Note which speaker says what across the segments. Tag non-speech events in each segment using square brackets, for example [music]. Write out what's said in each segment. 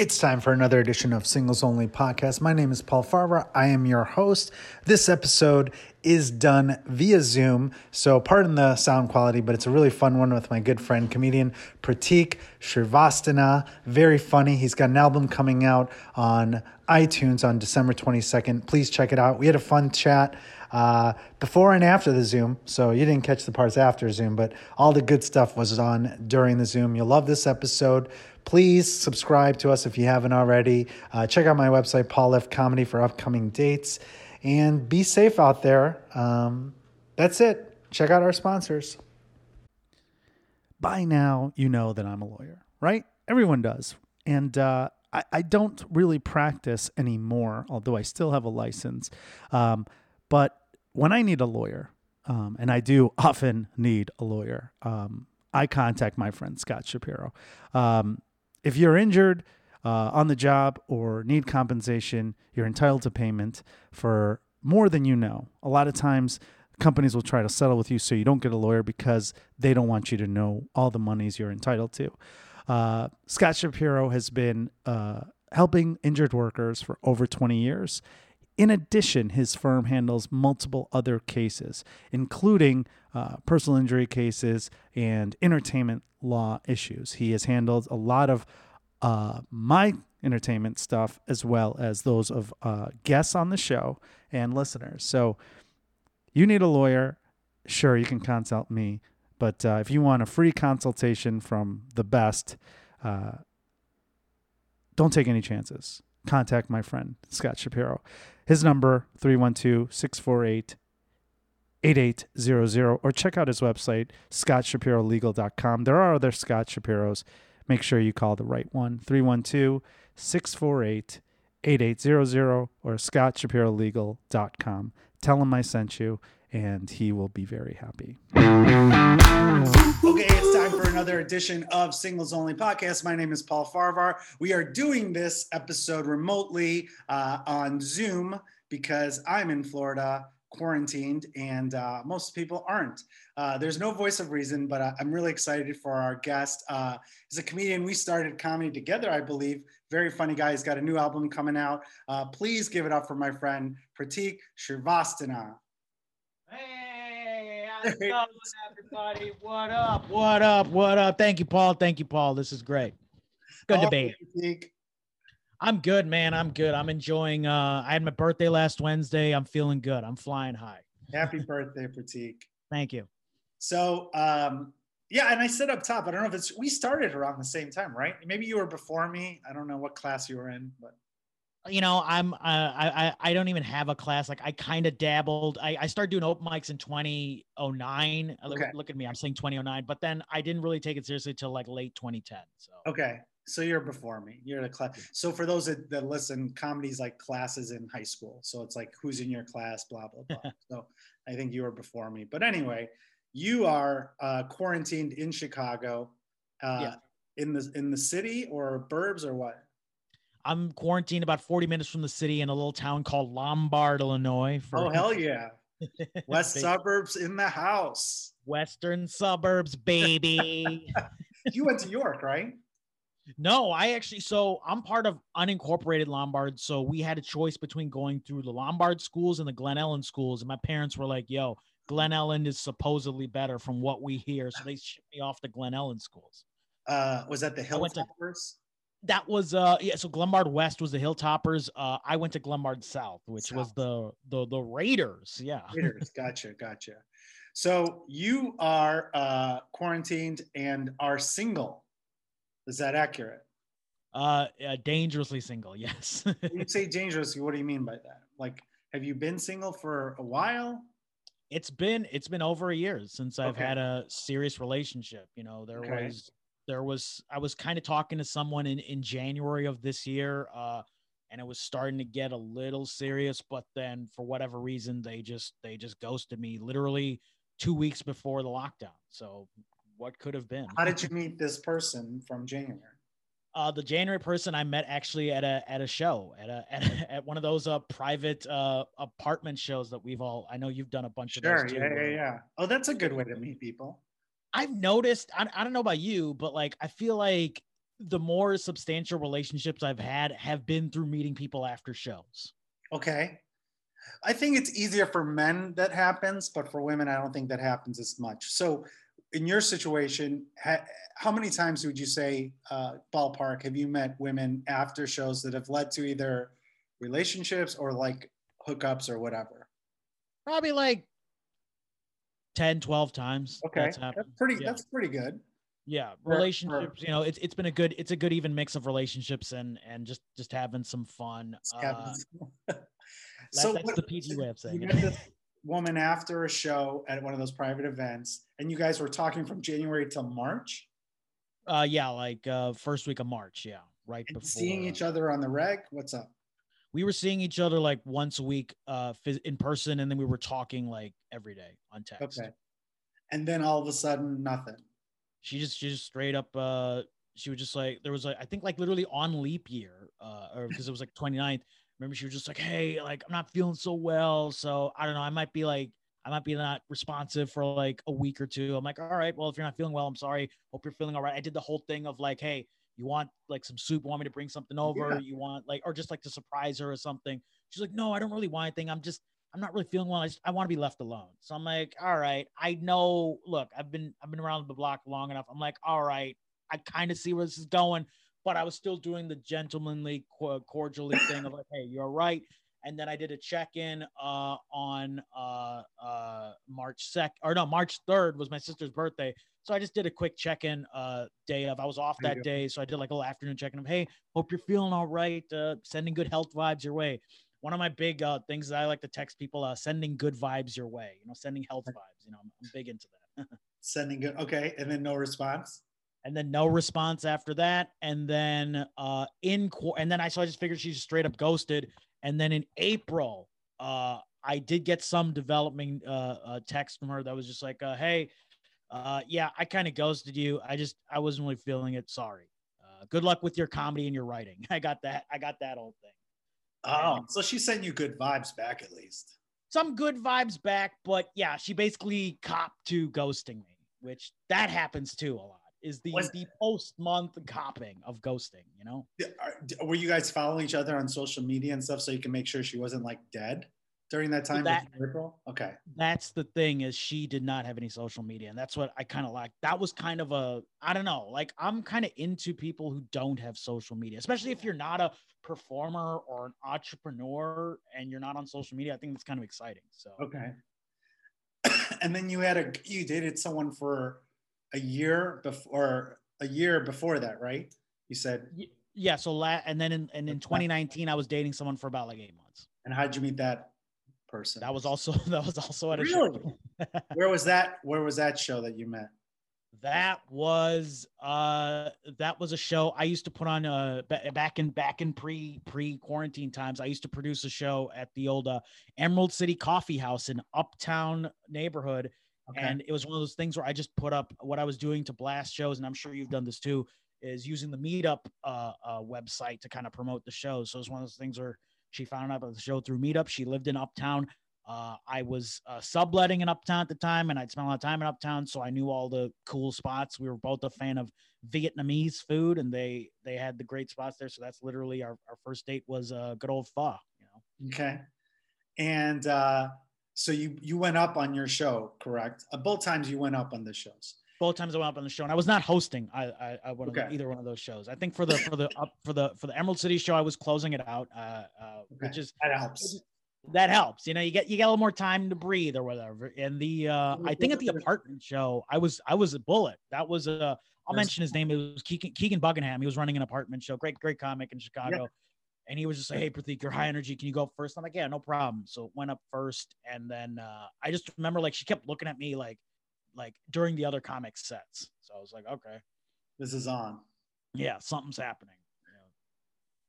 Speaker 1: It's time for another edition of Singles Only Podcast. My name is Paul Farahvar. I am your host. This episode is done via Zoom, so pardon the sound quality, but it's a really fun one with my good friend, comedian Pratik Shrivastava. Very funny. He's got an album coming out on iTunes on December 22nd. Please check it out. We had a fun chat uh, before and after the Zoom. So you didn't catch the parts after Zoom, but all the good stuff was on during the Zoom. You'll love this episode. Please subscribe to us if you haven't already. Uh, check out my website, Paul F. Comedy, for upcoming dates. And be safe out there. Um, that's it. Check out our sponsors. By now, you know that I'm a lawyer, right? Everyone does. And uh, I, I, don't really practice anymore, although I still have a license. Um, but when I need a lawyer, um, and I do often need a lawyer, um, I contact my friend Scott Shapiro. Um, if you're injured uh, on the job or need compensation, you're entitled to payment for more than you know. A lot of times, companies will try to settle with you so you don't get a lawyer because they don't want you to know all the monies you're entitled to. Uh, Scott Shapiro has been uh, helping injured workers for over 20 years. In addition, his firm handles multiple other cases, including uh, personal injury cases and entertainment law issues. He has handled a lot of uh, my entertainment stuff as well as those of uh, guests on the show and listeners. So, you need a lawyer, sure, you can consult me. But uh, if you want a free consultation from the best, uh, don't take any chances. Contact my friend, Scott Shapiro. His number, 312 648 8800, or check out his website, scottshapirolegal.com. There are other Scott Shapiros. Make sure you call the right one, 312 648 8800 or scottshapirolegal.com. Tell him I sent you, and he will be very happy. Okay, it's time for another edition of Singles Only Podcast. My name is Paul Farahvar. We are doing this episode remotely uh, on Zoom because I'm in Florida quarantined and uh, most people aren't. Uh, there's no voice of reason, but uh, I'm really excited for our guest. Uh, he's a comedian. We started comedy together, I believe. Very funny guy. He's got a new album coming out. Uh, please give it up for my friend Pratik Shrivastava.
Speaker 2: Hey, how's it going, everybody? What up? What up? What up? Thank you, Paul. Thank you, Paul. This is great. Good debate. I'm good, man. I'm good. I'm enjoying. Uh, I had my birthday last Wednesday. I'm feeling good. I'm flying high.
Speaker 1: Happy birthday, Pratik.
Speaker 2: Thank you.
Speaker 1: So, um, yeah, and I said up top. I don't know if it's we started around the same time, right? Maybe you were before me. I don't know what class you were in, but
Speaker 2: you know, I'm uh, I I don't even have a class. Like I kind of dabbled. I, I started doing open mics in 2009. Okay. Look, look at me, I'm saying 2009, but then I didn't really take it seriously till like late 2010. So
Speaker 1: okay, so you're before me. You're the class. So for those that, that listen, comedy's like classes in high school. So it's like who's in your class, blah blah blah. [laughs] so I think you were before me. But anyway, you are uh, quarantined in Chicago, uh, yeah. in the in the city or burbs or what?
Speaker 2: I'm quarantined about 40 minutes from the city in a little town called Lombard, Illinois.
Speaker 1: For- oh hell [laughs] yeah! [laughs] West suburbs in the house.
Speaker 2: Western suburbs, baby. [laughs]
Speaker 1: you went to York, right?
Speaker 2: No, I actually so I'm part of unincorporated Lombard. So we had a choice between going through the Lombard schools and the Glen Ellyn schools. And my parents were like, yo, Glen Ellyn is supposedly better from what we hear. So they shipped me off to Glen Ellyn schools.
Speaker 1: Uh, was that the Hilltoppers?
Speaker 2: That was uh yeah, so Glenbard West was the Hilltoppers. Uh I went to Glenbard South, which South. was the the the Raiders. Yeah. [laughs]
Speaker 1: Raiders, gotcha, gotcha. So you are uh quarantined and are single. Is that accurate?
Speaker 2: Uh, uh dangerously single, [laughs] yes.
Speaker 1: you say dangerously, what do you mean by that? Like, have you been single for a while?
Speaker 2: It's been it's been over a year since I've okay. had a serious relationship. You know, there okay. was there was I was kind of talking to someone in in January of this year, uh, and it was starting to get a little serious. But then, for whatever reason, they just they just ghosted me literally two weeks before the lockdown. So what could have been.
Speaker 1: How did you meet this person from January?
Speaker 2: Uh, the January person I met actually at a at a show at a at, a, at one of those uh private uh apartment shows that we've all I know you've done a bunch
Speaker 1: sure,
Speaker 2: of
Speaker 1: those too. Yeah, yeah, yeah. Oh, that's a good way to meet people.
Speaker 2: I've noticed. I, I don't know about you, but like I feel like the more substantial relationships I've had have been through meeting people after shows.
Speaker 1: Okay. I think it's easier for men that happens, but for women, I don't think that happens as much. So, in your situation, ha- how many times would you say, uh, ballpark, have you met women after shows that have led to either relationships or like hookups or whatever?
Speaker 2: Probably like 10, 12 times.
Speaker 1: Okay. That's, that's pretty, yeah. that's pretty good.
Speaker 2: Yeah. Relationships, you know, it's, it's been a good, it's a good even mix of relationships and, and just, just having some fun. Uh, [laughs] [laughs] so that's what, the PG way of saying it. [laughs]
Speaker 1: woman after a show at one of those private events and you guys were talking from January till March?
Speaker 2: Uh, yeah, like uh, first week of March. Yeah, right
Speaker 1: and before. Seeing each other on the reg. What's up?
Speaker 2: We were seeing each other like once a week, uh, in person, and then we were talking like every day on text. Okay.
Speaker 1: And then all of a sudden, nothing.
Speaker 2: She just, she just straight up, uh, she was just like, there was like, I think like literally on leap year, uh, or because it was like 29th. Remember, she was just like, hey, like I'm not feeling so well, so I don't know, I might be like I might be not responsive for like a week or two. I'm like, all right, well, if you're not feeling well, I'm sorry. Hope you're feeling all right. I did the whole thing of like, hey, you want like some soup? Want me to bring something over? Yeah. You want like, or just like to surprise her or something? She's like, no, I don't really want anything. I'm just, I'm not really feeling well. I, just, I want to be left alone. So I'm like, all right, I know. Look, I've been, I've been around the block long enough. I'm like, all right, I kind of see where this is going, but I was still doing the gentlemanly, cordially thing of like, hey, you're right and then I did a check in uh, on uh, uh, March 2nd, or no, March 3rd was my sister's birthday. So I just did a quick check in uh, day of. I was off that day. So I did like a little afternoon check in of, hey, hope you're feeling all right, uh, sending good health vibes your way. One of my big uh, things that I like to text people, uh, sending good vibes your way, you know, sending health vibes. You know, I'm, I'm big into that. [laughs]
Speaker 1: sending good. Okay. And then no response
Speaker 2: and then no response after that and then uh in court and then i so i just figured she just straight up ghosted and then in April, uh, I did get some developing uh, uh, text from her that was just like, uh, "Hey, uh, yeah, I kind of ghosted you. I just I wasn't really feeling it. Sorry. Uh, good luck with your comedy and your writing. [laughs] I got that. I got that old thing.
Speaker 1: Oh, and, so she sent you good vibes back at least.
Speaker 2: Some good vibes back, but yeah, she basically copped to ghosting me, which that happens too a lot is the the post month copping of ghosting. You know,
Speaker 1: were you guys following each other on social media and stuff so you can make sure she wasn't like dead during that time? That, April. Okay,
Speaker 2: that's the thing is she did not have any social media, and that's what I kind of like. That was kind of a I don't know, like I'm kind of into people who don't have social media, especially if you're not a performer or an entrepreneur and you're not on social media. I think that's kind of exciting. So
Speaker 1: okay. [coughs] and then you had a you dated someone for a year before a year before that, right? You said
Speaker 2: yeah. So la- and then in and in 2019, I was dating someone for about like eight months.
Speaker 1: And how'd you meet that person?
Speaker 2: That was also [laughs] that was also at a
Speaker 1: really? show. where was that? Where was that show that you met?
Speaker 2: That was uh that was a show I used to put on uh back in back in pre pre quarantine times. I used to produce a show at the old uh, Emerald City Coffee House in Uptown neighborhood Okay. And it was one of those things where I just put up what I was doing to blast shows, and I'm sure you've done this too, is using the Meetup uh, uh, website to kind of promote the shows. So it's one of those things where she found out about the show through Meetup. She lived in Uptown. Uh, I was uh, subletting in Uptown at the time, and I'd spent a lot of time in Uptown, so I knew all the cool spots. We were both a fan of Vietnamese food, and they they had the great spots there. So that's literally our, our first date was a uh, good old pho. You know.
Speaker 1: Okay, and uh, so you you went up on your show, correct? Uh, both times you went up on the shows.
Speaker 2: Both times I went up on the show, and I was not hosting. I I, I one okay. either one of those shows. I think for the for the up for the for the Emerald City show, I was closing it out, uh, uh, okay. which is
Speaker 1: that helps.
Speaker 2: That helps. You know, you get you get a little more time to breathe or whatever. And the uh, I think at the apartment show, I was I was a bullet. That was a I'll mention his name. It was Keegan, Keegan Buckingham. He was running an apartment show. Great, great comic in Chicago. Yeah and he was just like, "Hey, Pratik, you're high energy. Can you go first? I'm like, "Yeah, no problem." So it went up first, and then uh, I just remember like she kept looking at me like, like during the other comic sets. So I was like, "Okay,
Speaker 1: this is on."
Speaker 2: Yeah, something's happening.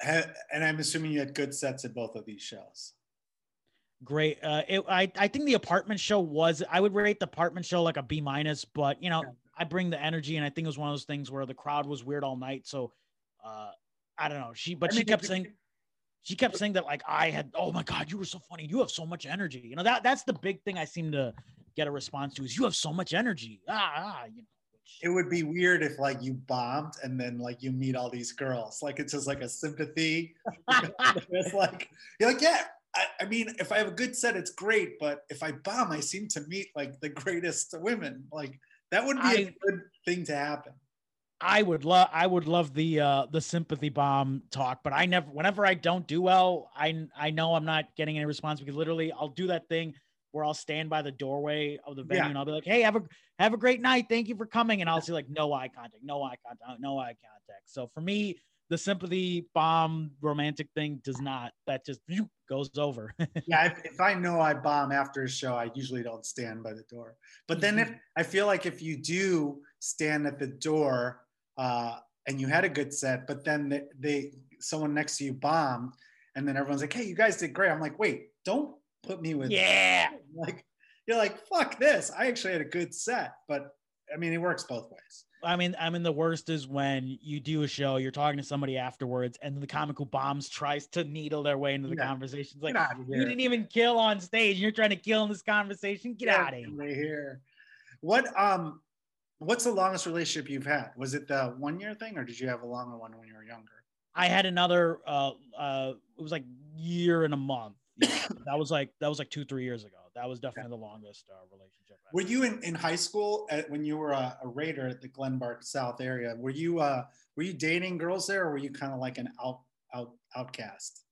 Speaker 1: And I'm assuming you had good sets at both of these shows.
Speaker 2: Great. Uh, it, I I think the apartment show was. I would rate the apartment show like a B minus, but you know, yeah. I bring the energy, and I think it was one of those things where the crowd was weird all night. So, uh, I don't know. She, but I she kept saying she kept saying that like I had, oh my God, you were so funny. You have so much energy. You know, that that's the big thing I seem to get a response to is you have so much energy. Ah, ah you know.
Speaker 1: it would be weird if like you bombed and then like you meet all these girls. Like it's just like a sympathy. [laughs] [laughs] it's like you're like, yeah. I, I, mean, if I have a good set, it's great. But if I bomb, I seem to meet like the greatest women. Like that would be I, a good thing to happen.
Speaker 2: I would love I would love the uh the sympathy bomb talk, but I never whenever I don't do well, I I know I'm not getting any response because literally I'll do that thing where I'll stand by the doorway of the venue yeah. and I'll be like, "Hey, have a have a great night. Thank you for coming." And I'll see like no eye contact, no eye contact, no eye contact. So for me, the sympathy bomb romantic thing does not. That just goes over. [laughs]
Speaker 1: yeah, if, if, I know I bomb after a show, I usually don't stand by the door. But then if mm-hmm. I feel like if you do stand at the door uh, and you had a good set, but then they, they someone next to you bombed, and then everyone's like, "Hey, you guys did great." I'm like, "Wait, don't put me with
Speaker 2: yeah." [laughs]
Speaker 1: Like you're like, "Fuck this." I actually had a good set, but I mean, it works both ways.
Speaker 2: I mean, I mean, the worst is when you do a show, you're talking to somebody afterwards, and the comic who bombs tries to needle their way into the yeah. conversation. It's like, you didn't even kill on stage. You're trying to kill in this conversation. Get, out of
Speaker 1: here. What um what's the longest relationship you've had? Was it the one year thing or did you have a longer one when you were younger?
Speaker 2: I had another uh uh it was like year and a month. Yeah, [coughs] that was like that was like two, three years ago. That was definitely the longest uh, relationship.
Speaker 1: Were you in, in high school at, when you were a, a Raider at the Glenbard South area? Were you uh were you dating girls there or were you kind of like an out out outcast?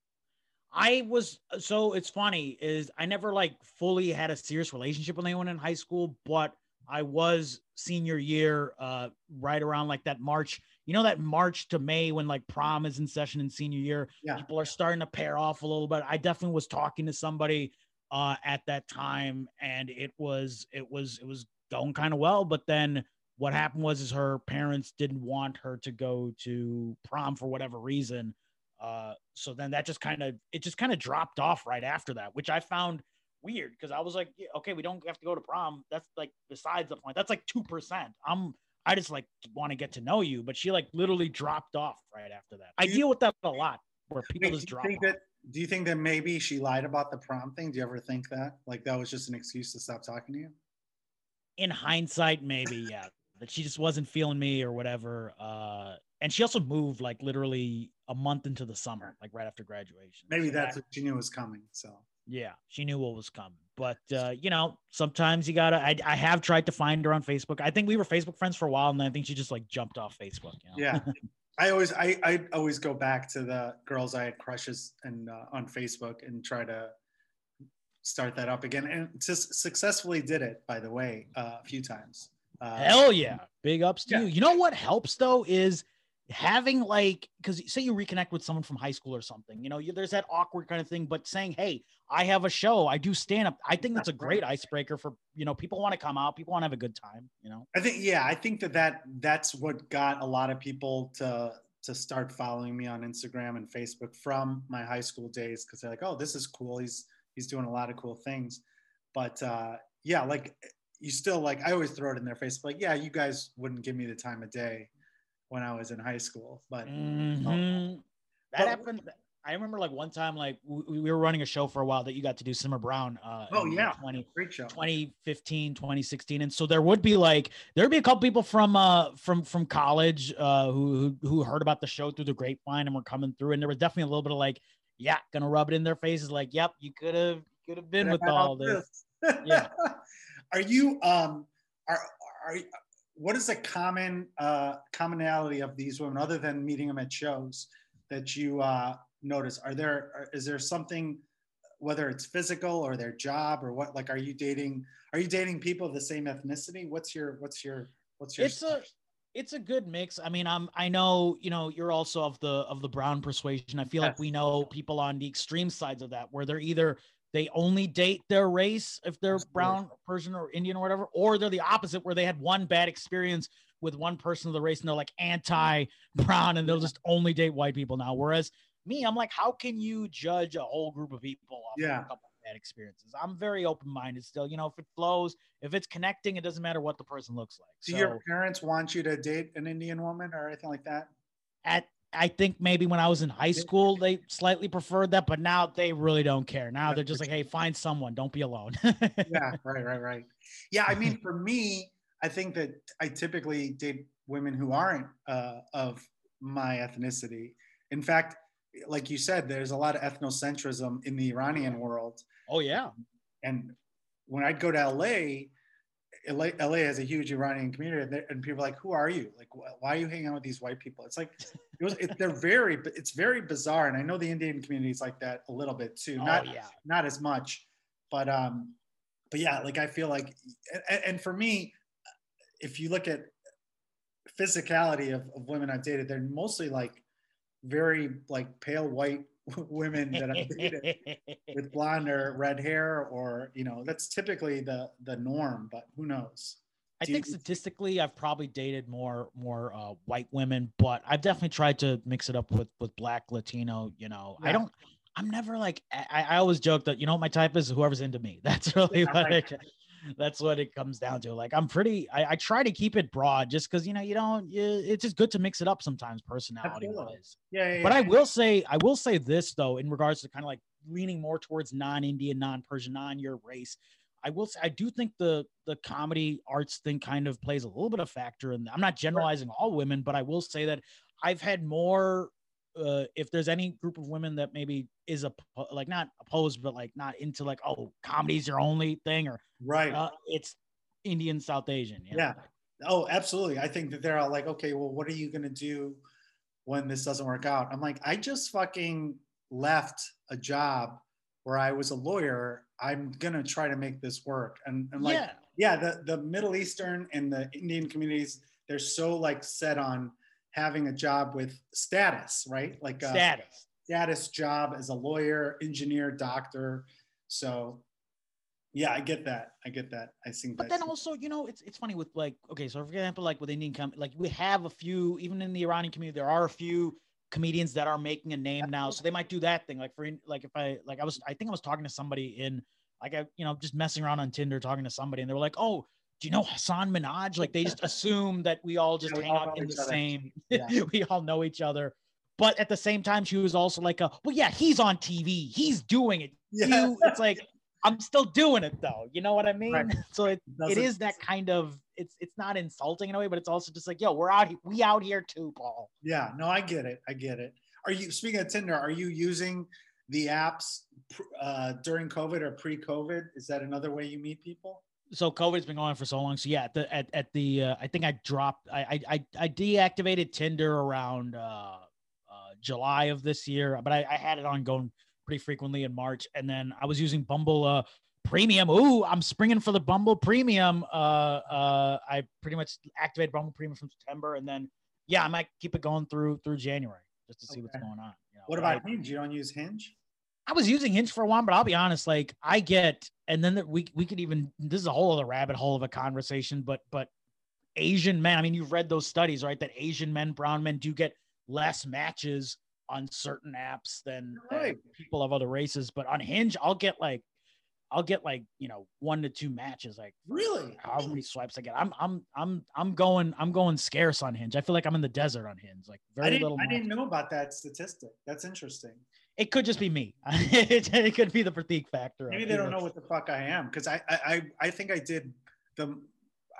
Speaker 2: I was so it's funny is I never like fully had a serious relationship with anyone in high school, but I was senior year, uh, right around like that March, you know, that March to May when like prom is in session in senior year, yeah. people are starting to pair off a little bit. I definitely was talking to somebody uh, at that time and it was, it was, it was going kind of well. But then what happened was, is her parents didn't want her to go to prom for whatever reason. Uh, so then that just kind of, it just kind of dropped off right after that, which I found weird because I was like, yeah, okay, we don't have to go to prom. That's like besides the point. That's like two percent. I'm I just like want to get to know you, but she like literally dropped off right after that. I deal with that a lot where people just drop.
Speaker 1: That, do you think that maybe she lied about the prom thing? Do you ever think that like that was just an excuse to stop talking to you?
Speaker 2: In hindsight, maybe yeah, that she just wasn't feeling me or whatever. Uh, and she also moved like literally a month into the summer, like right after graduation.
Speaker 1: Maybe so that's that, what she knew was coming. So
Speaker 2: yeah, she knew what was coming. But uh, you know, sometimes you gotta. I, I have tried to find her on Facebook. I think we were Facebook friends for a while, and then I think she just like jumped off Facebook. You know?
Speaker 1: Yeah, [laughs] I always I I always go back to the girls I had crushes and uh, on Facebook and try to start that up again, and just successfully did it. By the way, uh, a few times.
Speaker 2: Uh, Hell yeah! Big ups to yeah. you. You know what helps though is having like because say you reconnect with someone from high school or something you know you, there's that awkward kind of thing but saying hey i have a show i do stand up i think that's a great icebreaker for you know people want to come out people want to have a good time you know?
Speaker 1: I think yeah i think that that that's what got a lot of people to to start following me on instagram and facebook from my high school days because they're like oh this is cool he's he's doing a lot of cool things. But uh yeah like you still like i always throw it in their face like yeah you guys wouldn't give me the time of day when I was in high school. But
Speaker 2: mm-hmm. that but, happened. I remember like one time, like we, we, were running a show for a while that you got to do Simmer Brown. Uh,
Speaker 1: oh yeah, 20, great show.
Speaker 2: 2015, 2016, and so there would be like there would be a couple people from uh from from college uh who, who who heard about the show through the grapevine and were coming through, and there was definitely a little bit of like, yeah, gonna rub it in their faces, like, yep, you could have could have been with all this. this. [laughs]
Speaker 1: yeah. Are you um are are what is the common uh, commonality of these women other than meeting them at shows that you uh, notice? Are there is there something whether it's physical or their job or what? Like, are you dating? Are you dating people of the same ethnicity? What's your what's your what's your?
Speaker 2: It's a it's a good mix. I mean, I'm I know you know you're also of the of the brown persuasion. I feel yes. like we know people on the extreme sides of that where they're either they only date their race if they're brown, Persian, or Indian or whatever, or they're the opposite where they had one bad experience with one person of the race and they're like anti brown and they'll just only date white people now. Whereas me, I'm like, how can you judge a whole group of people off yeah. a couple of bad experiences? I'm very open minded still. You know, if it flows, if it's connecting, it doesn't matter what the person looks like.
Speaker 1: Do so, your parents want you to date an Indian woman or anything like that?
Speaker 2: At I think maybe when I was in high school, they slightly preferred that, but now they really don't care. Now they're just like, hey, find someone, don't be alone.
Speaker 1: yeah, [laughs] right, right, right. Yeah, I mean, for me, I think that I typically date women who aren't uh, of my ethnicity. In fact, like you said, there's a lot of ethnocentrism in the Iranian world.
Speaker 2: Oh yeah.
Speaker 1: And when I'd go to LA, LA, LA has a huge Iranian community, and people are like, "Who are you? Like, why are you hanging out with these white people?" It's like, it was, it, they're very, it's very bizarre, and I know the Indian community is like that a little bit too.
Speaker 2: Oh,
Speaker 1: not,
Speaker 2: yeah.
Speaker 1: not as much, but um, but yeah, like I feel like, and, and for me, if you look at physicality of, of women I've dated, they're mostly like very like pale white [laughs] women that I've dated with [laughs] blonde or red hair, or you know, that's typically the the norm. But who knows?
Speaker 2: I
Speaker 1: Do
Speaker 2: think
Speaker 1: you-
Speaker 2: statistically, I've probably dated more more uh, white women, but I've definitely tried to mix it up with with black, Latino. You know, I don't. I'm never like I, I always joke that you know what my type is whoever's into me. [laughs] That's really
Speaker 1: Yeah,
Speaker 2: what
Speaker 1: right.
Speaker 2: it, that's what it comes down to. Like I'm pretty. I, I try to keep it broad, just because you know you don't. You, it's just good to mix it up sometimes, personality wise.
Speaker 1: Yeah, yeah,
Speaker 2: But I will say, I will say this though, in regards to kind of like leaning more towards non-Indian, non-Persian, non-your race. I will say, I do think the the comedy arts thing kind of plays a little bit of factor, and I'm not generalizing all women, but I will say that I've had more. Uh, if there's any group of women that maybe is a like not opposed, but like not into like oh comedy's your only thing, or
Speaker 1: right.
Speaker 2: uh, it's Indian South Asian. know?
Speaker 1: Yeah. Oh, absolutely. I think that they're all like, okay, well, what are you gonna do when this doesn't work out? I'm like, I just fucking left a job where I was a lawyer. I'm gonna try to make this work. And, and like,
Speaker 2: yeah.
Speaker 1: yeah, the, the Middle Eastern and the Indian communities, they're so like set on having a job with status, right? Like a
Speaker 2: status.
Speaker 1: status job as a lawyer, engineer, doctor. So yeah, I get that. I get that. I think
Speaker 2: But then also, you know, it's it's funny with like, okay, so for example, like with Indian com, like we have a few, even in the Iranian community, there are a few comedians that are making a name now. So they might do that thing. Like for like if I like I was I think I was talking to somebody in like I, you know, just messing around on Tinder talking to somebody and they were like, Oh, do you know Hasan Minhaj? Like they just assume that we all just
Speaker 1: Yeah,
Speaker 2: hang out in the
Speaker 1: other.
Speaker 2: same
Speaker 1: Yeah. [laughs]
Speaker 2: we all know each other. But at the same time, she was also like, a, well, yeah, he's on TV. He's doing it.
Speaker 1: yeah.
Speaker 2: You, it's like, I'm still doing it though. You know what I mean?
Speaker 1: Right. [laughs]
Speaker 2: So it, it that kind of it's it's not insulting in a way, but it's also just like, yo, we're out here, we out here too, Paul.
Speaker 1: Yeah, no, I get it. I get it. Are you speaking of Tinder? Are you using the apps uh, during COVID or pre-COVID? Is that another way you meet people?
Speaker 2: So COVID's been going on for so long. So yeah, at the at, at the uh, I think I dropped I, I I deactivated Tinder around uh, uh July of this year, but I, I had it on going pretty frequently in March, and then I was using Bumble uh Premium. Ooh, I'm springing for the Bumble Premium. Uh uh I pretty much activated Bumble Premium from September, and then yeah, I might keep it going through through January just to see what's going on. you know,
Speaker 1: What
Speaker 2: but I-
Speaker 1: about Hinge? You don't use Hinge?
Speaker 2: I was using Hinge for a while, but I'll be honest, like I get, and then we we could even this is a whole other rabbit hole of a conversation, but but Asian men, I mean, you've read those studies, right? That Asian men, brown men do get less matches on certain apps than, than people of other races. But on Hinge, I'll get like I'll get like, you know, one to two matches, like
Speaker 1: Really?
Speaker 2: however many swipes I get. I'm I'm I'm I'm going I'm going scarce on Hinge. I feel like I'm in the desert on Hinge. Like very
Speaker 1: I
Speaker 2: little
Speaker 1: I
Speaker 2: matches.
Speaker 1: didn't know about that statistic. That's interesting.
Speaker 2: It could just be me. [laughs] it, could be the fatigue factor.
Speaker 1: Maybe they don't know what the fuck I am because I, I I I think I did the.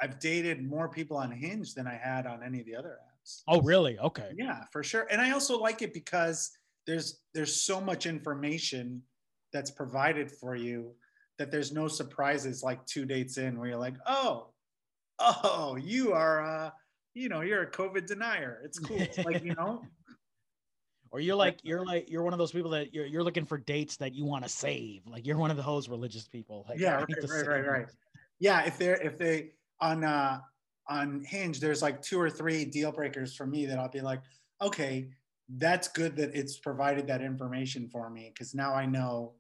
Speaker 1: I've dated more people on Hinge than I had on any of the other apps.
Speaker 2: Oh, really? Okay.
Speaker 1: Yeah, for sure. And I also like it because there's there's so much information that's provided for you that there's no surprises like two dates in where you're like, oh, oh, you are uh, you know, you're a COVID denier. It's cool. It's like, you [laughs] know,
Speaker 2: Or you're like you're like you're one of those people that you're you're looking for dates that you want to save. Like you're one of those religious people. Like,
Speaker 1: yeah, right, right, right, right. Yeah, if they're if they on uh on Hinge, there's like two or three deal breakers for me that I'll be like, okay, that's good that it's provided that information for me because now I know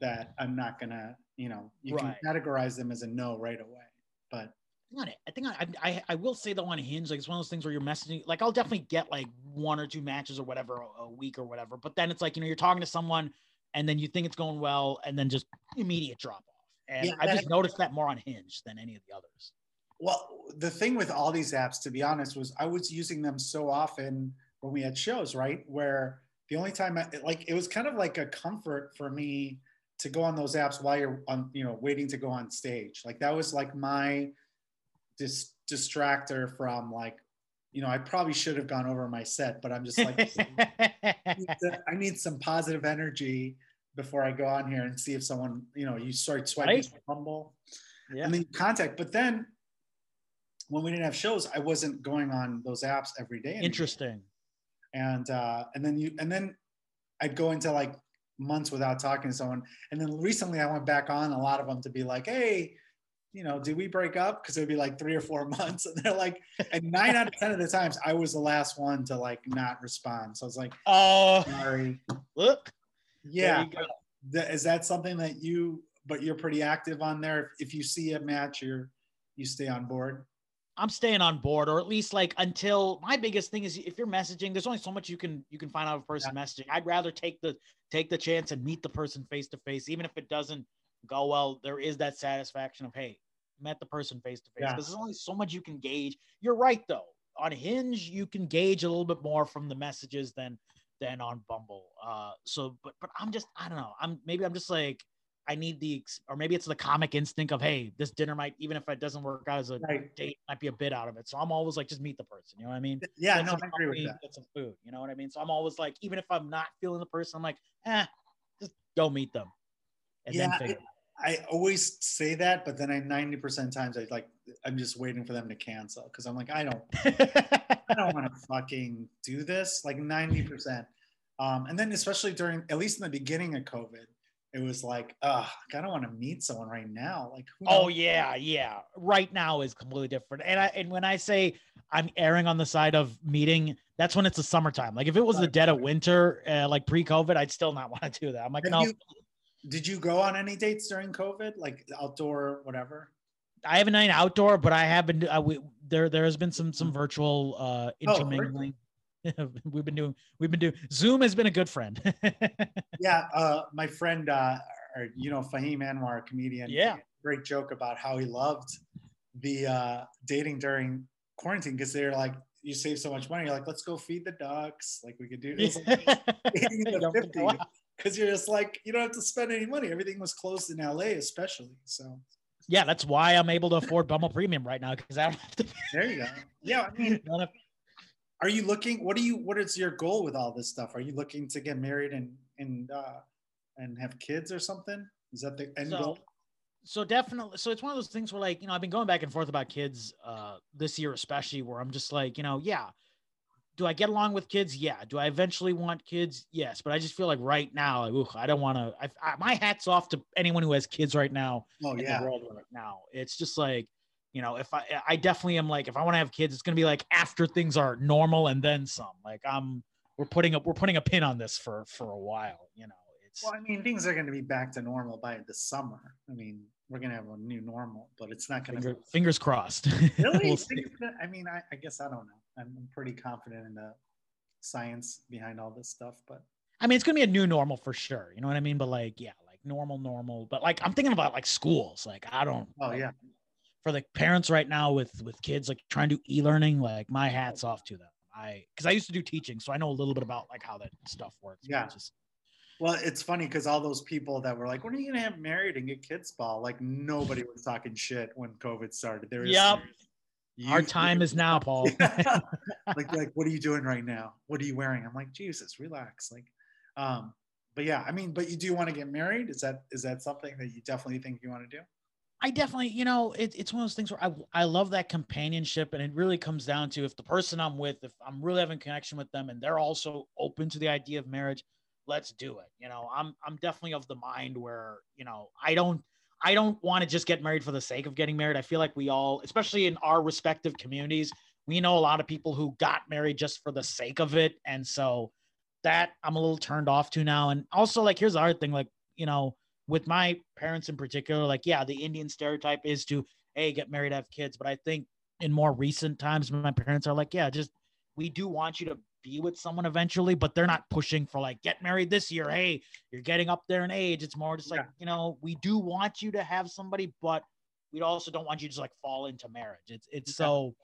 Speaker 1: that I'm not gonna, you know, you
Speaker 2: Right.
Speaker 1: can categorize them as a no right away. But
Speaker 2: Not it. I think I, I I will say though on Hinge, like it's one of those things where you're messaging. Like I'll definitely get like one or two matches or whatever a, a week or whatever. But then it's like you know you're talking to someone and then you think it's going well and then just immediate drop off. And
Speaker 1: Yeah, that-
Speaker 2: just noticed that more on Hinge than any of the others.
Speaker 1: well, the thing with all these apps, to be honest, was I was using them so often when we had shows, right? Where the only time I like it was kind of like a comfort for me to go on those apps while you're on, you know, waiting to go on stage. Like that was like my dis- distractor from like, you know, I probably should have gone over my set, but I'm just like, I, need to, I need some positive energy before I go on here and see if someone, you know, you start swiping
Speaker 2: Right.
Speaker 1: humble
Speaker 2: yeah.
Speaker 1: and then you contact. But then when we didn't have shows, I wasn't going on those apps every day. anymore.
Speaker 2: Interesting.
Speaker 1: And uh, and then you and then I'd go into like months without talking to someone. And then recently I went back on a lot of them to be like, hey, you know, did we break up? Because it would be like three or four [laughs] months. And they're like, and nine out of ten of the times I was the last one to like not respond. So I was like,
Speaker 2: Oh,
Speaker 1: sorry.
Speaker 2: look.
Speaker 1: Yeah.
Speaker 2: There you go.
Speaker 1: Th- Is that something that you but you're pretty active on there? If you see a match, you're you stay on board.
Speaker 2: I'm staying on board, or at least like until my biggest thing is if you're messaging, there's only so much you can you can find out of a person messaging. I'd rather take the take the chance and meet the person face to face, even if it doesn't go well. There is that satisfaction of hey, met the person face to face. Because there's only so much you can gauge. You're right though. On Hinge, you can gauge a little bit more from the messages than than on Bumble. Uh, so but but I'm just I don't know. I'm maybe I'm just like I need the or maybe it's the comic instinct of hey, this dinner might even if it doesn't work out as a
Speaker 1: Right.
Speaker 2: date might be a bit out of it. So I'm always like, just meet the person. You know what I mean?
Speaker 1: Yeah,
Speaker 2: Get
Speaker 1: no, I agree with that.
Speaker 2: Get some food. You know what I mean? So I'm always like, even if I'm not feeling the person, I'm like, eh, just go meet them, and
Speaker 1: Yeah,
Speaker 2: then figure.
Speaker 1: I always say that, but then I 90% times I like I'm just waiting for them to cancel because I'm like, I don't I don't want to [laughs] fucking do this. Like 90%. Um, and then especially during at least in the beginning of COVID, it was like, uh, I don't want to meet someone right now. Like who
Speaker 2: oh yeah, yeah. Right now is completely different. And I and when I say I'm erring on the side of meeting, that's when it's the summertime. Like if it was the dead of winter, uh, like pre-COVID, I'd still not [laughs] want to do that. I'm like,
Speaker 1: Have
Speaker 2: no,
Speaker 1: you- did you go on any dates during COVID? Like outdoor, whatever?
Speaker 2: I haven't done outdoor, but I have been. Uh, we, there, there has been some some virtual uh
Speaker 1: Oh,
Speaker 2: intermingling. [laughs] we've been doing. We've been doing. Zoom has been a good friend. [laughs]
Speaker 1: Yeah. Uh, my friend, uh, or, you know, Fahim Anwar, a comedian.
Speaker 2: Yeah.
Speaker 1: Great joke about how he loved the uh, dating during quarantine because they're like, you save so much money. You're like, let's go feed the ducks. Like we could do. [laughs] It was like, in the 50s
Speaker 2: wow.
Speaker 1: Because you're just like you don't have to spend any money. Everything was closed in LA, especially. So
Speaker 2: yeah, that's why I'm able to afford Bumble Premium right now because I don't have to.
Speaker 1: there you go. Yeah, I mean, are you looking? What do you? What is your goal with all this stuff? Are you looking to get married and and uh, and have kids or something? Is that the end
Speaker 2: So,
Speaker 1: goal?
Speaker 2: so definitely. So it's one of those things where, like, you know, I've been going back and forth about kids uh, this year, especially where I'm just like, you know, yeah. Do I get along with kids? Yeah. Do I eventually want kids? Yes. But I just feel like right now, like, ooh, I don't want to. I, my hat's off to anyone who has kids right now
Speaker 1: Oh
Speaker 2: in
Speaker 1: yeah,
Speaker 2: the world right now. It's just like, you know, if I, I definitely am like, if I want to have kids, it's gonna be like after things are normal and then some. Like I'm, we're putting up, we're putting a pin on this for for a while. You know, it's
Speaker 1: Well, I mean, things are going to be back to normal by the summer. I mean, we're going to have a new normal, but it's not going
Speaker 2: finger,
Speaker 1: to.
Speaker 2: fingers crossed. [laughs]
Speaker 1: Really?
Speaker 2: We'll
Speaker 1: You
Speaker 2: see.
Speaker 1: think it's gonna- I mean, I, I guess I don't know. I'm, I'm pretty confident in the science behind all this stuff, but
Speaker 2: I mean, it's gonna be a new normal for sure. You know what I mean? But like, yeah, like normal, normal. But like, I'm thinking about like schools. Like, I don't.
Speaker 1: oh
Speaker 2: like,
Speaker 1: yeah,
Speaker 2: For the parents right now with with kids like trying to do e-learning, like my hats off to them. I because I used to do teaching, so I know a little bit about like how that stuff works.
Speaker 1: Yeah.
Speaker 2: just-
Speaker 1: Well, it's funny because all those people that were like, "When are you gonna have married and get kids?" Ball like nobody was talking shit when COVID started. There is
Speaker 2: Yep.
Speaker 1: Like,
Speaker 2: Our time is now, Paul. [laughs] [laughs]
Speaker 1: like, like, what are you doing right now? What are you wearing? I'm like, Jesus, relax. Like, um, but yeah, I mean, but you do want to get married? Is that is that something that you definitely think you want to do?
Speaker 2: I definitely, you know, it, it's one of those things where I, I love that companionship. And it really comes down to if the person I'm with, if I'm really having connection with them and they're also open to the idea of marriage, let's do it. You know, I'm, I'm definitely of the mind where, you know, I don't, I don't want to just get married for the sake of getting married. I feel like we all, especially in our respective communities, we know a lot of people who got married just for the sake of it. And so that I'm a little turned off to now. And also like, here's the other thing, like, you know, with my parents in particular, like, yeah, the Indian stereotype is to, hey, get married, have kids. But I think in more recent times, my parents are like, yeah, just we do want you to be with someone eventually, but they're not pushing for like, get married this year. Hey, you're getting up there in age. It's more just like,
Speaker 1: Yeah.
Speaker 2: you know, we do want you to have somebody, but we also don't want you to just like fall into marriage. It's it's
Speaker 1: Yeah.
Speaker 2: so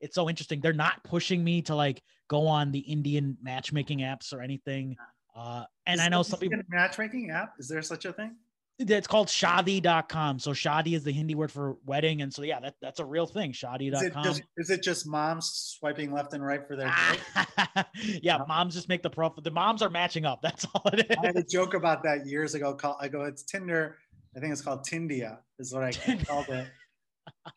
Speaker 2: it's so interesting. They're not pushing me to like go on the Indian matchmaking apps or anything. Uh, and
Speaker 1: Is
Speaker 2: I know some people
Speaker 1: matchmaking app. Is there such a thing?
Speaker 2: It's called shaadi.com. So shadi is the Hindi word for wedding. And so, yeah, that, that's a real thing. Shaadi.com.
Speaker 1: Is it, just, is it just moms swiping left and right for their ah, [laughs]
Speaker 2: yeah, moms just make the profile. The moms are matching up. [laughs] That's all it is.
Speaker 1: I had a joke about that years ago. Call, I go, it's Tinder. I think it's called Tindia is what I [laughs] called it.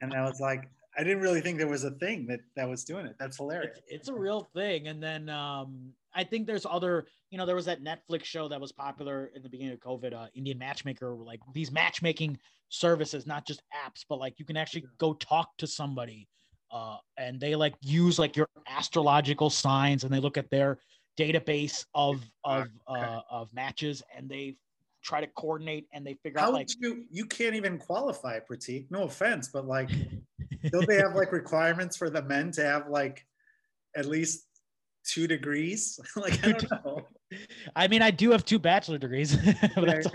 Speaker 1: And I was like, I didn't really think there was a thing that that was doing it. That's hilarious.
Speaker 2: It's, it's a real thing. And then um, I think there's other, you know, there was that Netflix show that was popular in the beginning of COVID, uh, Indian Matchmaker, like these matchmaking services, not just apps, but like you can actually go talk to somebody, uh, and they like use like your astrological signs, and they look at their database of of uh, of matches, and they try to coordinate, and they figure
Speaker 1: How
Speaker 2: out like
Speaker 1: you you can't even qualify, Pratik. No offense, but like, [laughs] [laughs] don't they have like requirements for the men to have like at least two degrees. [laughs] like I don't know.
Speaker 2: I mean, I do have two bachelor degrees, [laughs] but,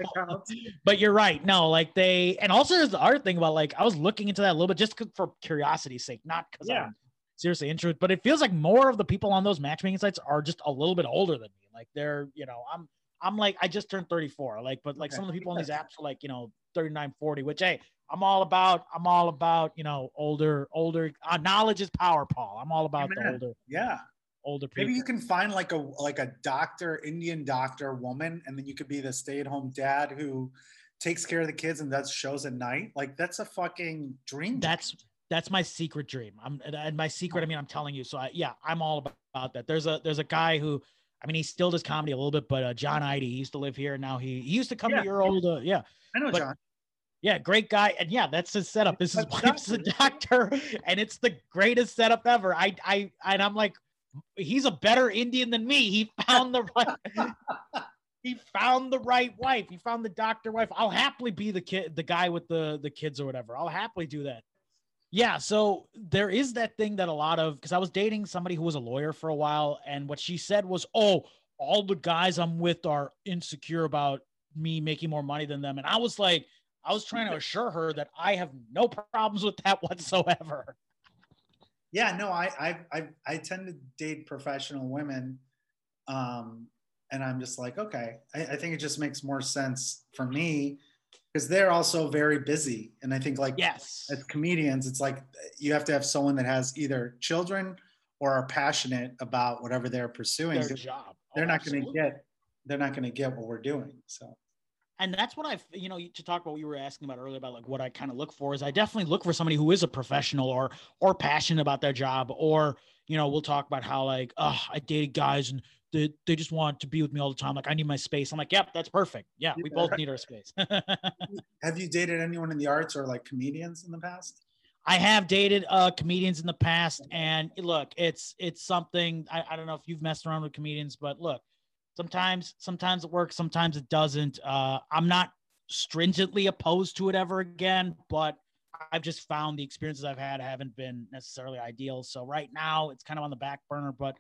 Speaker 2: but, you're right. No, like they, and also there's the other thing about like I was looking into that a little bit just for curiosity's sake, not because yeah. I'm seriously interested. But it feels like more of the people on those matchmaking sites are just a little bit older than me. Like they're, you know, I'm, I'm like I just turned 34. Like, but like okay. some of the people on these [laughs] apps are like, you know, 39, 40. Which hey, I'm all about. I'm all about. You know, older, older. Uh, knowledge is power, Paul. I'm all about Amen. the older.
Speaker 1: Yeah
Speaker 2: older people.
Speaker 1: Maybe you can find like a like a doctor, Indian doctor woman, and then you could be the stay-at-home dad who takes care of the kids and does shows at night. Like that's a fucking dream.
Speaker 2: That's that's my secret dream. I'm and my secret. I mean, I'm telling you. So I, yeah, I'm all about, about that. There's a there's a guy who. I mean, he still does comedy a little bit, but uh, John Ide, he used to live here. And Now he, he used to come yeah. to your old, uh, yeah.
Speaker 1: I know
Speaker 2: but,
Speaker 1: John.
Speaker 2: Yeah, great guy, and yeah, that's his setup. This is wife's a doctor, and it's the greatest setup ever. I, I, and I'm like, he's a better Indian than me. He found the right. he found the right wife. He found the doctor wife. I'll happily be the kid, the guy with the the kids or whatever. I'll happily do that. Yeah, so there is that thing that a lot of because I was dating somebody who was a lawyer for a while, and what she said was, "Oh, all the guys I'm with are insecure about me making more money than them," and I was like, I was trying to assure her that I have no problems with that [laughs] whatsoever
Speaker 1: yeah, no, I, I, I, I tend to date professional women. Um, and I'm just like, okay, I, I think it just makes more sense for me because they're also very busy. And I think like
Speaker 2: yes,
Speaker 1: as comedians, it's like you have to have someone that has either children or are passionate about whatever they're pursuing.
Speaker 2: Their job.
Speaker 1: Oh, they're oh, not going to get, they're not going to get what we're doing. So
Speaker 2: and that's what I've, you know, to talk about what you were asking about earlier about like what I kind of look for is I definitely look for somebody who is a professional or or passionate about their job, or you know, we'll talk about how like, oh, I dated guys and they, they just want to be with me all the time. Like I need my space. I'm like, yep, that's perfect. Yeah, we both need our space. [laughs]
Speaker 1: have you dated anyone in the arts or like comedians in the past?
Speaker 2: I have dated uh, comedians in the past, and look, it's it's something I, I don't know if you've messed around with comedians, but look, Sometimes, sometimes it works, sometimes it doesn't. Uh, I'm not stringently opposed to it ever again, but I've just found the experiences I've had haven't been necessarily ideal. So right now it's kind of on the back burner, but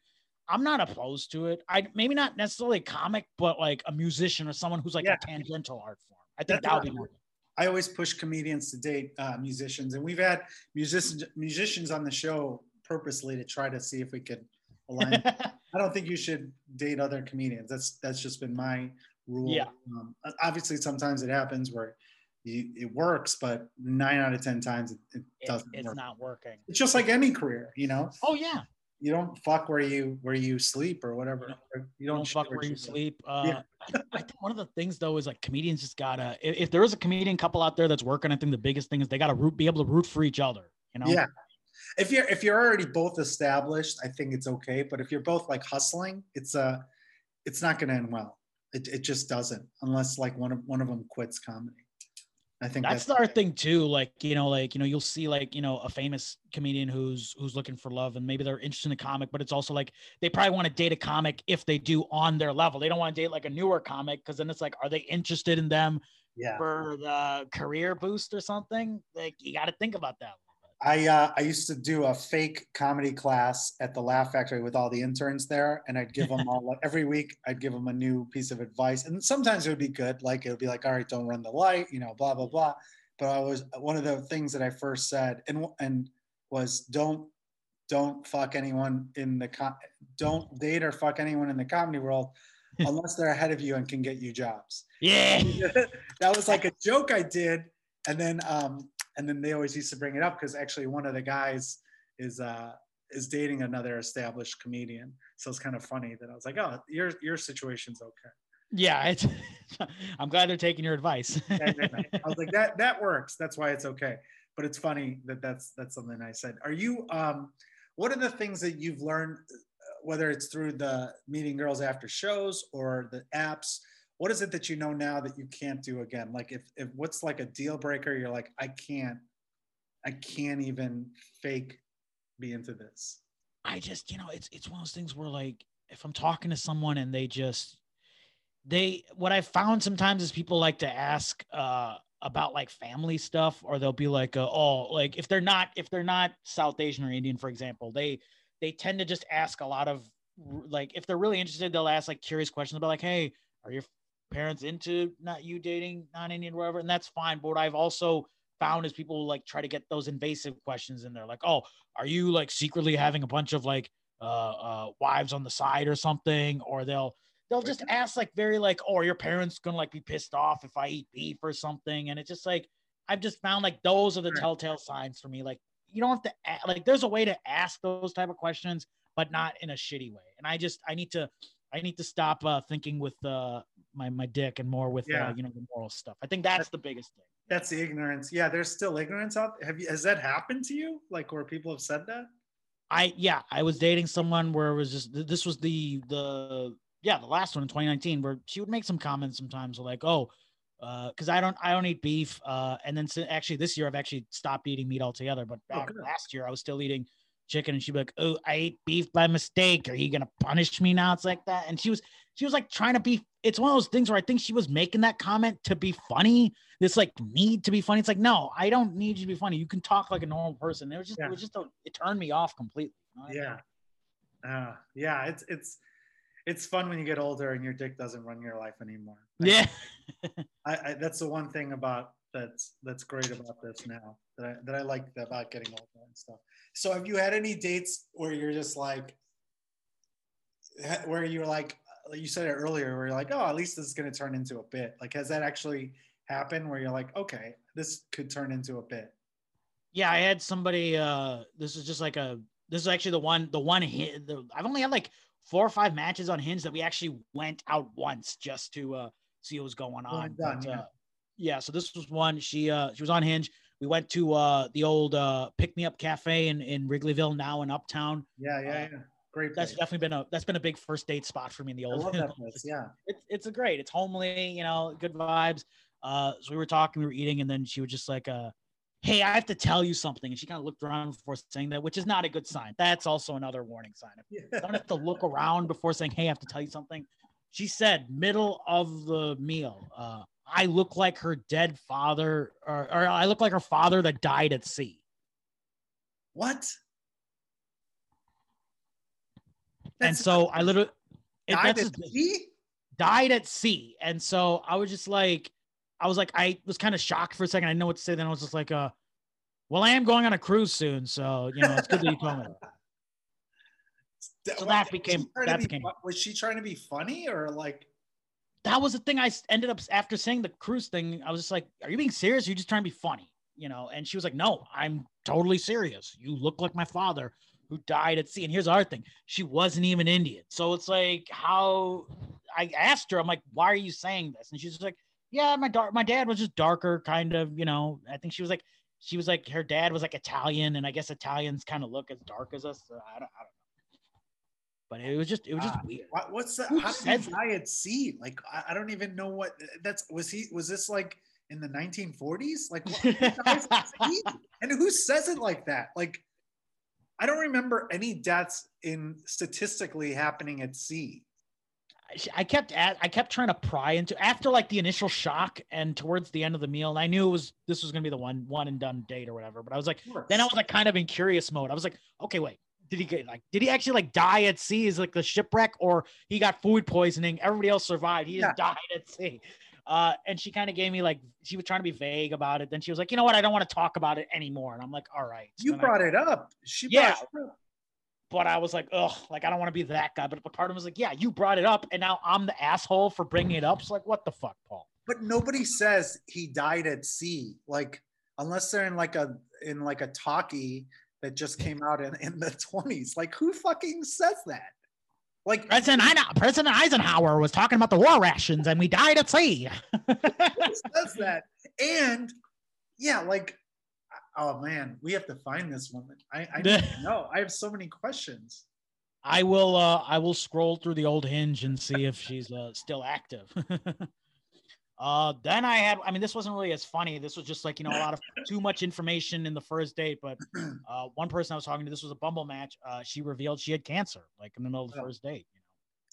Speaker 2: I'm not opposed to it. I maybe not necessarily a comic, but like a musician or someone who's like yeah. a tangential art form. I think that would be more.
Speaker 1: I always push comedians to date uh, musicians, and we've had musicians musicians on the show purposely to try to see if we could align. [laughs] I don't think you should date other comedians. That's that's just been my rule.
Speaker 2: Yeah.
Speaker 1: Um, obviously, sometimes it happens where you, it works, but nine out of ten times it, it doesn't.
Speaker 2: it's
Speaker 1: work.
Speaker 2: not working.
Speaker 1: It's just like any career, you know.
Speaker 2: Oh yeah.
Speaker 1: You don't fuck where you where you sleep or whatever. You don't,
Speaker 2: don't, fuck where you sleep. Uh, yeah. I think one of the things though is like comedians just gotta. If, if there is a comedian couple out there that's working, I think the biggest thing is they gotta root, be able to root for each other. You know.
Speaker 1: Yeah, if you're if you're already both established, I think it's okay. But if you're both like hustling, it's a uh, it's not going to end well. It, it just doesn't unless like one of one of them quits comedy. I think
Speaker 2: that's, that's other thing too. Like you know, like you know, you'll see like you know a famous comedian who's who's looking for love, and maybe they're interested in the comic, but it's also like they probably want to date a comic if they do on their level. They don't want to date like a newer comic because then it's like, are they interested in them
Speaker 1: yeah.
Speaker 2: for the career boost or something? Like you got to think about that.
Speaker 1: I uh, I used to do a fake comedy class at the Laugh Factory with all the interns there, and I'd give them all every week. I'd give them a new piece of advice, and sometimes it would be good, like it would be like, "All right, don't run the light," you know, blah blah blah. But I was one of the things that I first said, and and was don't don't fuck anyone in the com- don't date or fuck anyone in the comedy world [laughs] unless they're ahead of you and can get you jobs.
Speaker 2: Yeah. [laughs]
Speaker 1: that was like a joke I did. And then um and then they always used to bring it up because actually one of the guys is uh is dating another established comedian. So it's kind of funny that I was like, oh, your your situation's okay.
Speaker 2: Yeah, it's [laughs] I'm glad they're taking your advice. [laughs]
Speaker 1: I was like, that that works. That's why it's okay. But it's funny that that's that's something I said. Are you um what are the things that you've learned whether it's through the meeting girls after shows or the apps what is it that you know now that you can't do again? Like if, if what's like a deal breaker? You're like i can't i can't even fake be into this.
Speaker 2: I just you know it's it's one of those things where like if i'm talking to someone and they just they what i found sometimes is people like to ask uh about like family stuff or they'll be like uh, oh like if they're not if they're not south asian or indian for example they they tend to just ask a lot of like if they're really interested, they'll ask like curious questions about like, hey, are your parents into not you dating non-Indian, whatever, and that's fine. But what I've also found is people like try to get those invasive questions in there, like, oh, are you like secretly having a bunch of like uh, uh wives on the side or something, or they'll they'll just ask like very like, oh, are your parents gonna like be pissed off if I eat beef or something? And it's just like I've just found like those are the telltale signs for me. Like you don't have to like there's a way to ask those type of questions but not in a shitty way and i just i need to i need to stop uh, thinking with uh, my my dick and more with uh, yeah. uh, you know the moral stuff i think that's the biggest thing
Speaker 1: that's the ignorance yeah there's still ignorance out have you has that happened to you like where people have said that
Speaker 2: i yeah i was dating someone where it was just this was the the yeah the last one in 2019 where she would make some comments sometimes like oh because uh, I don't I don't eat beef. Uh, and then so actually this year I've actually stopped eating meat altogether. But oh, last year I was still eating chicken, and she'd be like, "Oh, I ate beef by mistake. Are you gonna punish me now?" It's like that, and she was she was like trying to be. It's one of those things where I think she was making that comment to be funny. This like need to be funny. It's like no, I don't need you to be funny. You can talk like a normal person. It was just yeah. it was just a, it turned me off completely.
Speaker 1: You know? Yeah, uh, yeah. It's it's it's fun when you get older and your dick doesn't run your life anymore.
Speaker 2: Yeah, [laughs]
Speaker 1: I, I, that's the one thing about that's that's great about this now that I that I like about getting older and stuff. So have you had any dates where you're just like, where you're like, you said it earlier, where you're like, oh, at least this is going to turn into a bit. Like, has that actually happened where you're like, okay, this could turn into a bit?
Speaker 2: Yeah, I had somebody. uh This is just like a. This is actually the one. The one. The, I've only had like four or five matches on Hinge that we actually went out once just to uh, see what was going on. Done, but, yeah. Uh, yeah. So this was one. She uh, she was on Hinge. We went to uh, the old uh, Pick Me Up Cafe in, in Wrigleyville, now in Uptown.
Speaker 1: Yeah, yeah, uh, yeah. Great.
Speaker 2: Place. That's definitely been a that's been a big first date spot for me in the old.
Speaker 1: I love [laughs] that place. Yeah.
Speaker 2: It's it's a great. It's homely. You know, good vibes. Uh, so we were talking, we were eating, and then she was just like, uh, hey, I have to tell you something. And she kind of looked around before saying that, which is not a good sign. That's also another warning sign. Yeah. Don't have to look around before saying, hey, I have to tell you something. She said, middle of the meal, uh, I look like her dead father, or, or I look like her father that died at sea.
Speaker 1: What?
Speaker 2: And so I literally died at sea. Died at sea, and so I was just like, I was like, I was kind of shocked for a second. I know what to say. Then I was just like, uh, well, I am going on a cruise soon, so you know, it's good that you told me. [laughs] So that became that
Speaker 1: became. Was she trying to be funny or like?
Speaker 2: That was the thing. I ended up after saying the cruise thing. I was just like, "Are you being serious? Are you just trying to be funny?" You know. And she was like, "No, I'm totally serious. You look like my father, who died at sea." And here's our thing: she wasn't even Indian. So it's like, how? I asked her, I'm like, "Why are you saying this?" And she's like, yeah, my dark, my dad was just darker, kind of, you know. I think she was like, she was like, her dad was like Italian, and I guess Italians kind of look as dark as us. So I don't, I don't know. But it was just, it was just uh, weird.
Speaker 1: What's that? How did he die at sea? Like, I, I, don't even know what that's. Was he? Was this like in the 1940s? Like, [laughs] and who says it like that? Like, I don't remember any deaths in statistically happening at sea.
Speaker 2: I kept at I kept trying to pry into after like the initial shock and towards the end of the meal, and I knew it was this was gonna be the one one and done date or whatever. But I was like, then I was like kind of in curious mode. I was like, okay, wait, did he get like did he actually like die at sea? Is like the shipwreck, or he got food poisoning? Everybody else survived. He just died at sea. Uh, and she kind of gave me like she was trying to be vague about it. Then she was like, you know what, I don't want to talk about it anymore. And I'm like, all right.
Speaker 1: So you brought
Speaker 2: I,
Speaker 1: it up. She yeah.
Speaker 2: but I was like, oh, like I don't want to be that guy. But, but part of me was like, yeah, you brought it up, and now I'm the asshole for bringing it up. So like, what the fuck, Paul?
Speaker 1: But nobody says he died at sea. Like unless they're in like a in like a talkie that just came out in, in the 20s. Like who fucking says that? Like
Speaker 2: President, President Eisenhower was talking about the war rations and we died at sea.
Speaker 1: who [laughs] says that? And yeah, like oh man, we have to find this woman. I, I know. I have so many questions.
Speaker 2: I will uh I will scroll through the old hinge and see if she's uh, still active. [laughs] Uh, then I had, I mean, this wasn't really as funny. This was just like, you know, a lot of [clears throat] too much information in the first date. But [clears throat] uh, one person I was talking to, this was a Bumble match. Uh, she revealed she had cancer, like in the middle of the oh, first date. You know,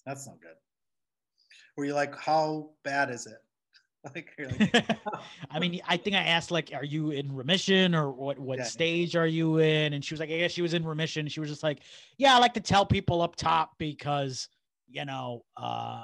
Speaker 1: that's not good. Were you like, how bad is it? [laughs] Like, like [laughs]
Speaker 2: I mean, [laughs] I think I asked like, "Are you in remission or what? What yeah, stage are you in?" And she was like, "I guess she was in remission." She was just like, "Yeah, I like to tell people up top because you know, uh,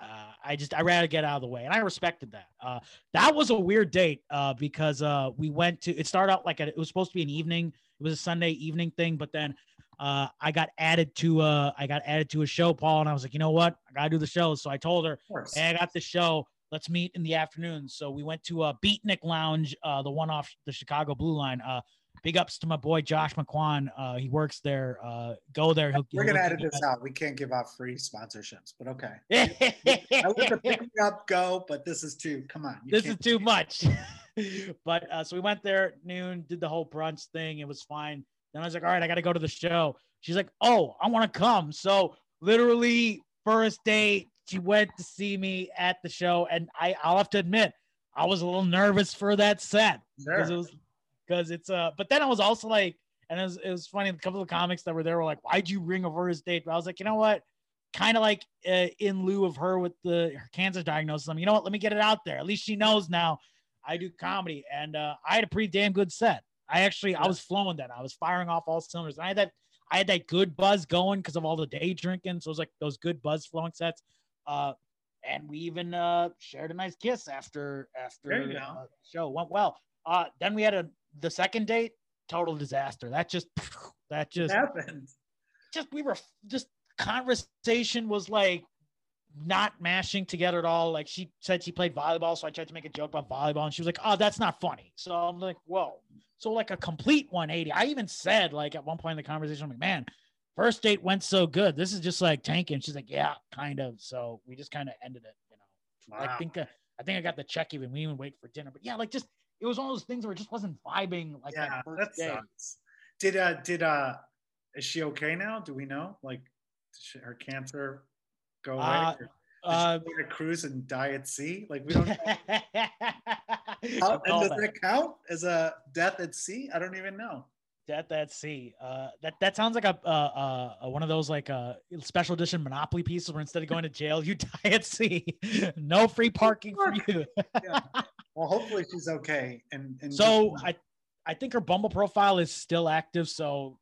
Speaker 2: uh, I just I rather get out of the way, and I respected that. Uh, that was a weird date uh, because uh, we went to. It started out like a, it was supposed to be an evening. It was a Sunday evening thing, but then uh, I got added to uh, I got added to a show, Paul, and I was like, you know what, I gotta do the show. So I told her, hey, I got the show. Let's meet in the afternoon. So we went to a Beatnik Lounge, uh, the one off the Chicago Blue Line. Big ups to my boy Josh McQuan. Uh, he works there. Uh, go there. He'll,
Speaker 1: We're
Speaker 2: he'll
Speaker 1: gonna edit this out. We can't give out free sponsorships, but okay. [laughs] I want to pick me up, go, but this is too. Come on.
Speaker 2: This is too [laughs] much. [laughs] but uh, so we went there at noon, did the whole brunch thing. It was fine. Then I was like, all right, I got to go to the show. She's like, oh, I want to come. So literally first date, she went to see me at the show, and I I'll have to admit, I was a little nervous for that set because sure. it was because it's uh. But then I was also like, and it was, it was funny. A couple of comics that were there were like, "Why'd you ring a first date?" But I was like, you know what? Kind of like uh, in lieu of her with the her cancer diagnosis. I mean, you know what? Let me get it out there. At least she knows now. I do comedy, and uh, I had a pretty damn good set. I actually I was flowing then. I was firing off all cylinders. And I had that I had that good buzz going because of all the day drinking. So it was like those good buzz flowing sets. Uh, and we even uh, shared a nice kiss after after the uh, show went well. Uh, then we had a the second date, total disaster. That just [laughs] that just
Speaker 1: happened.
Speaker 2: Just we were just conversation was like not mashing together at all. Like she said she played volleyball, so I tried to make a joke about volleyball, and she was like, "Oh, that's not funny." So I'm like, "Whoa!" So like a complete 180. I even said like at one point in the conversation, I'm like, "Man, first date went so good. This is just like tanking." She's like, "Yeah, kind of." So we just kind of ended it. You know, wow. I think uh, I think I got the check even. We even wait for dinner, but yeah, like just it was one of those things where it just wasn't vibing like yeah, that first day. Sucks.
Speaker 1: Did uh did uh is she okay now? Do we know? Like her cancer go away? Uh, uh, a cruise and die at sea? Like we don't. [laughs] How, and does that. that count as a death at sea? I don't even know.
Speaker 2: Death at sea. Uh, that that sounds like a, uh, uh, one of those like uh, special edition Monopoly pieces where instead of going to jail, you [laughs] die at sea. no free parking for you.
Speaker 1: yeah. Well, hopefully she's okay. And, and
Speaker 2: so I, I think her Bumble profile is still active. So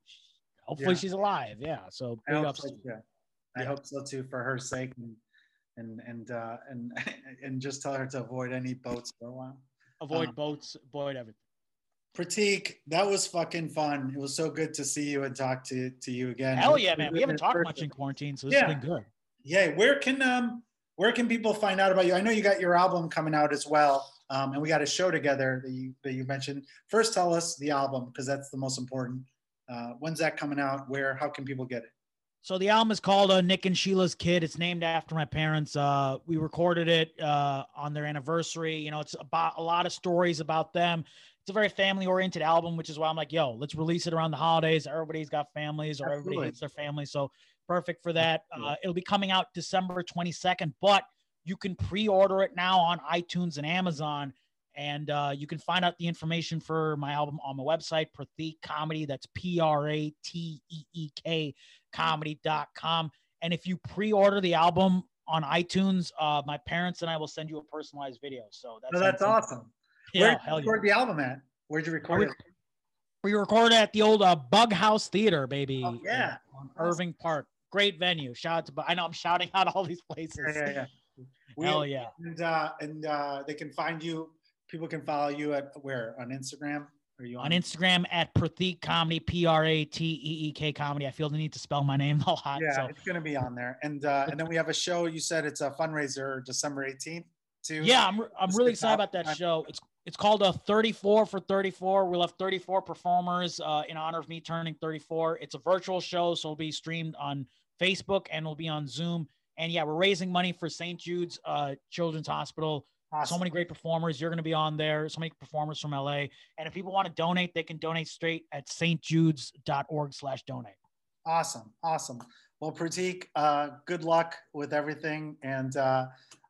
Speaker 2: hopefully yeah. she's alive. Yeah. So
Speaker 1: I hope so, yeah. I hope so too for her sake and and and uh, and [laughs] and just tell her to avoid any boats for a while.
Speaker 2: Avoid um, boats. Avoid everything.
Speaker 1: Prateek, that was fucking fun. It was so good to see you and talk to to you again.
Speaker 2: Hell yeah, man. We haven't talked much in quarantine, so this yeah. has been good.
Speaker 1: Yeah. Where can um where can people find out about you? I know you got your album coming out as well. Um, and we got a show together that you that you mentioned. First, tell us the album because that's the most important. Uh, when's that coming out? Where? How can people get it?
Speaker 2: So the album is called uh, Nick and Sheila's Kid. It's named after my parents. Uh, we recorded it uh, on their anniversary. You know, it's about a lot of stories about them. It's a very family-oriented album, which is why I'm like, yo, let's release it around the holidays. Everybody's got families, or Absolutely. everybody hates their family, so perfect for that. Uh, it'll be coming out December 22nd, but you can pre-order it now on iTunes and Amazon. And uh, you can find out the information for my album on my website, Prateek Comedy. That's P R A T E E K comedy.com. And if you pre order the album on iTunes, uh, my parents and I will send you a personalized video. So that's,
Speaker 1: oh, that's awesome. Yeah, Where'd you record yeah. the album at? Where'd you record we, it?
Speaker 2: We recorded at the old uh, Bughouse Theater, baby.
Speaker 1: Oh, yeah.
Speaker 2: On Irving Park. Great venue. Shout out to, I know I'm shouting out all these places.
Speaker 1: Yeah, yeah, yeah.
Speaker 2: We, Hell yeah.
Speaker 1: And uh, and uh, they can find you. People can follow you at where on Instagram.
Speaker 3: Are you
Speaker 2: on, on Instagram at Prateek Comedy, P R A T E E K Comedy. I feel the need to spell my name [laughs] a lot.
Speaker 3: Yeah, so. it's gonna be on there. And uh, and then we have a show. You said it's a fundraiser December 18th. Too.
Speaker 2: Yeah, I'm I'm really excited about that show. It's it's called a 34 for 34. We'll have 34 performers uh, in honor of me turning 34. It's a virtual show, so it'll be streamed on Facebook and it'll be on Zoom. And yeah, we're raising money for St. Jude's uh, Children's Hospital. Awesome. So many great performers. You're going to be on there. So many performers from LA. And if people want to donate, they can donate straight at stjudes.org slash donate.
Speaker 3: Awesome. Awesome. Well, Prateek, uh, good luck with everything. And uh,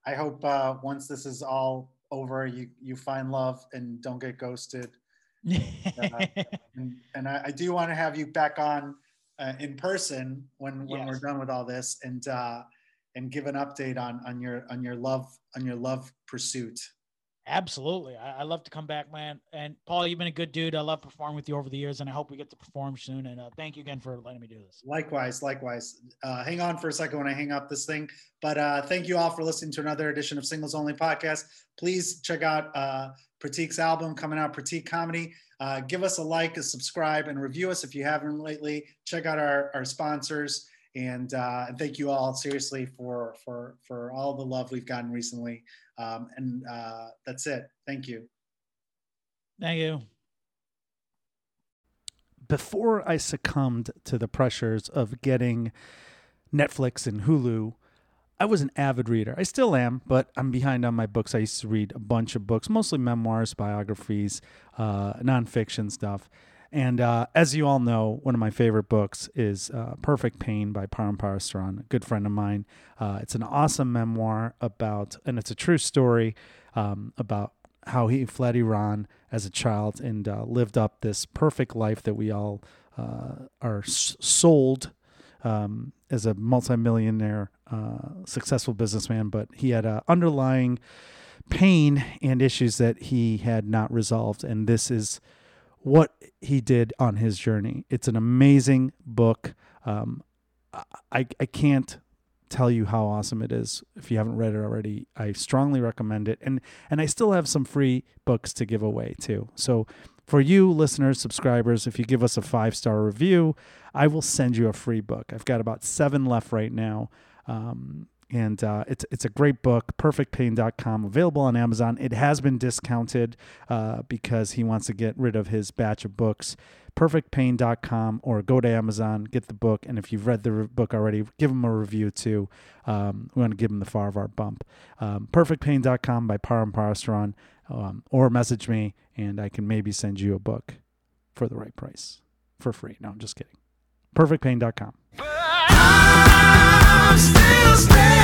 Speaker 3: I hope uh, once this is all over, you, you find love and don't get ghosted. [laughs] Uh, and, and I, I, do want to have you back on uh, in person when, when yes. we're done with all this. And, uh, and give an update on on your on your love on your love pursuit.
Speaker 2: Absolutely. I, I, love to come back, man. And Paul, you've been a good dude. I love performing with you over the years, and I hope we get to perform soon. And uh, thank you again for letting me do this.
Speaker 3: Likewise, likewise. Uh, hang on for a second when I hang up this thing. But uh, thank you all for listening to another edition of Singles Only Podcast. Please check out uh, Prateek's album coming out, Prateek Comedy. Uh, give us a like, a subscribe, and review us if you haven't lately. Check out our, our sponsors and uh, and thank you all seriously for for for all the love we've gotten recently. Um, and uh, that's it. Thank you.
Speaker 2: Thank you.
Speaker 1: Before I succumbed to the pressures of getting Netflix and Hulu, I was an avid reader. I still am, but I'm behind on my books. I used to read a bunch of books, mostly memoirs, biographies, uh, nonfiction stuff. And uh, as you all know, one of my favorite books is uh, Perfect Pain by Param Parasaran, a good friend of mine. Uh, it's an awesome memoir about, and it's a true story um, about how he fled Iran as a child and uh, lived up this perfect life that we all uh, are s- sold um, as a multimillionaire, uh, successful businessman. But he had an underlying pain and issues that he had not resolved. And this is what he did on his journey. It's an amazing book. Um, I, I can't tell you how awesome it is if you haven't read it already. I strongly recommend it. And and I still have some free books to give away too. So for you listeners, subscribers, if you give us a five-star review, I will send you a free book. I've got about 7 left right now. Um, and uh, it's it's a great book perfectpain.com available on amazon. It has been discounted uh, because he wants to get rid of his batch of books. perfectpain.com or go to amazon get the book and if you've read the re- book already give him a review too. Um, we want to give him the Farahvar bump. Um, perfectpain.com by param parasaran um, or message me and i can maybe send you a book for the right price. For free. No i'm just kidding. perfectpain.com Stop